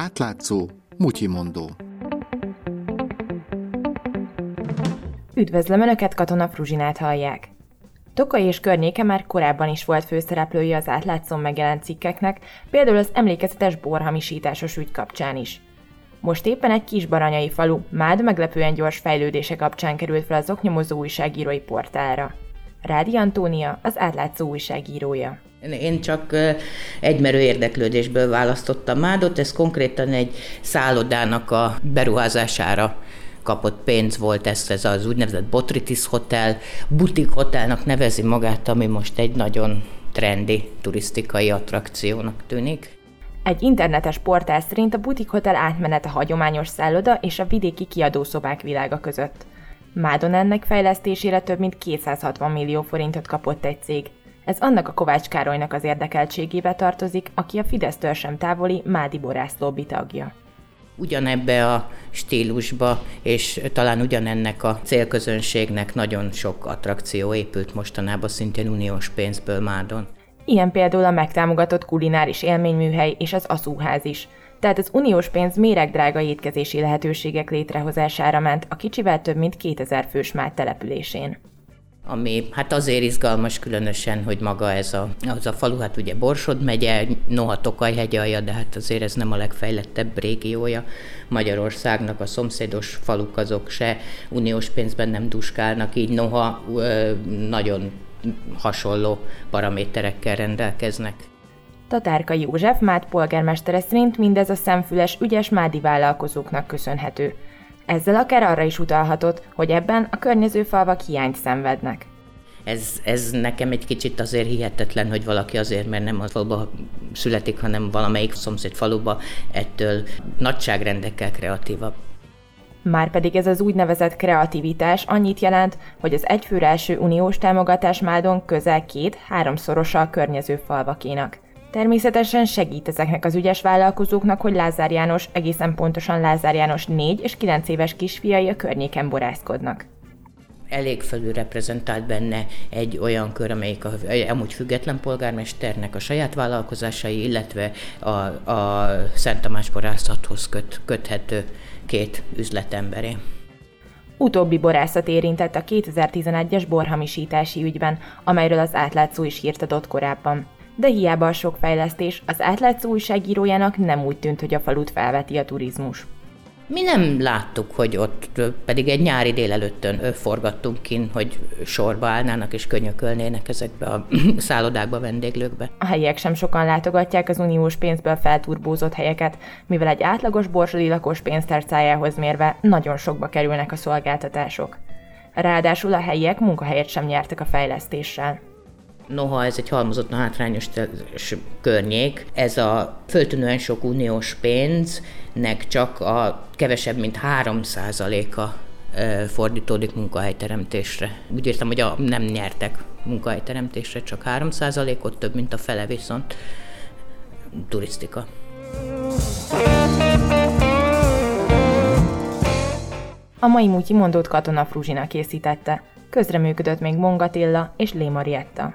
Átlátszó, mutyimondó. Üdvözlöm Önöket, Katona Fruzsinát hallják. Tokai és környéke már korábban is volt főszereplője az átlátszón megjelent cikkeknek, például az emlékezetes borhamisításos ügy kapcsán is. Most éppen egy kis baranyai falu mád meglepően gyors fejlődése kapcsán került fel az oknyomozó újságírói portálra. Rádi Antónia, az átlátszó újságírója. Én csak egymerő érdeklődésből választottam Mádot, ez konkrétan egy szállodának a beruházására kapott pénz volt ezt, ez az úgynevezett Botritis Hotel, butik hotelnak nevezi magát, ami most egy nagyon trendi turisztikai attrakciónak tűnik. Egy internetes portál szerint a butik hotel átmenet a hagyományos szálloda és a vidéki kiadószobák világa között. Mádon ennek fejlesztésére több mint 260 millió forintot kapott egy cég. Ez annak a Kovács Károlynak az érdekeltségébe tartozik, aki a Fidesztől sem távoli Mádi Borász tagja ugyanebbe a stílusba, és talán ugyanennek a célközönségnek nagyon sok attrakció épült mostanában szintén uniós pénzből Mádon. Ilyen például a megtámogatott kulináris élményműhely és az aszúház is. Tehát az uniós pénz méregdrága étkezési lehetőségek létrehozására ment a kicsivel több mint 2000 fős Mád településén ami hát azért izgalmas különösen, hogy maga ez a, az a falu, hát ugye Borsod megye, noha Tokaj hegyalja, de hát azért ez nem a legfejlettebb régiója Magyarországnak, a szomszédos faluk azok se uniós pénzben nem duskálnak, így noha nagyon hasonló paraméterekkel rendelkeznek. Tatárka József Mád polgármestere szerint mindez a szemfüles ügyes mádi vállalkozóknak köszönhető. Ezzel akár arra is utalhatott, hogy ebben a környező falvak hiányt szenvednek. Ez, ez nekem egy kicsit azért hihetetlen, hogy valaki azért, mert nem az faluba születik, hanem valamelyik szomszéd faluba, ettől nagyságrendekkel kreatívabb. Márpedig ez az úgynevezett kreativitás annyit jelent, hogy az egyfőre első uniós támogatás mádon közel két-háromszorosa a környező falvakénak – Természetesen segít ezeknek az ügyes vállalkozóknak, hogy Lázár János, egészen pontosan Lázár János 4 és 9 éves kisfiai a környéken borászkodnak elég felül reprezentált benne egy olyan kör, amelyik a, amúgy független polgármesternek a saját vállalkozásai, illetve a, a Szent Tamás borászathoz köt, köthető két üzletemberé. Utóbbi borászat érintett a 2011-es borhamisítási ügyben, amelyről az átlátszó is hírt adott korábban de hiába a sok fejlesztés, az átlátszó újságírójának nem úgy tűnt, hogy a falut felveti a turizmus. Mi nem láttuk, hogy ott pedig egy nyári délelőttön forgattunk kin, hogy sorba állnának és könyökölnének ezekbe a szállodákba, vendéglőkbe. A helyiek sem sokan látogatják az uniós pénzből felturbózott helyeket, mivel egy átlagos borsodi lakos pénztárcájához mérve nagyon sokba kerülnek a szolgáltatások. Ráadásul a helyiek munkahelyet sem nyertek a fejlesztéssel. Noha ez egy halmozottan hátrányos környék, ez a föltűnően sok uniós pénznek csak a kevesebb, mint 3%-a fordítódik munkahelyteremtésre. Úgy értem, hogy a, nem nyertek munkahelyteremtésre, csak 3%-ot, több, mint a fele viszont turisztika. A mai Mutyi mondót Katona Fruzsina készítette. Közreműködött még Mongatilla és Lémarietta.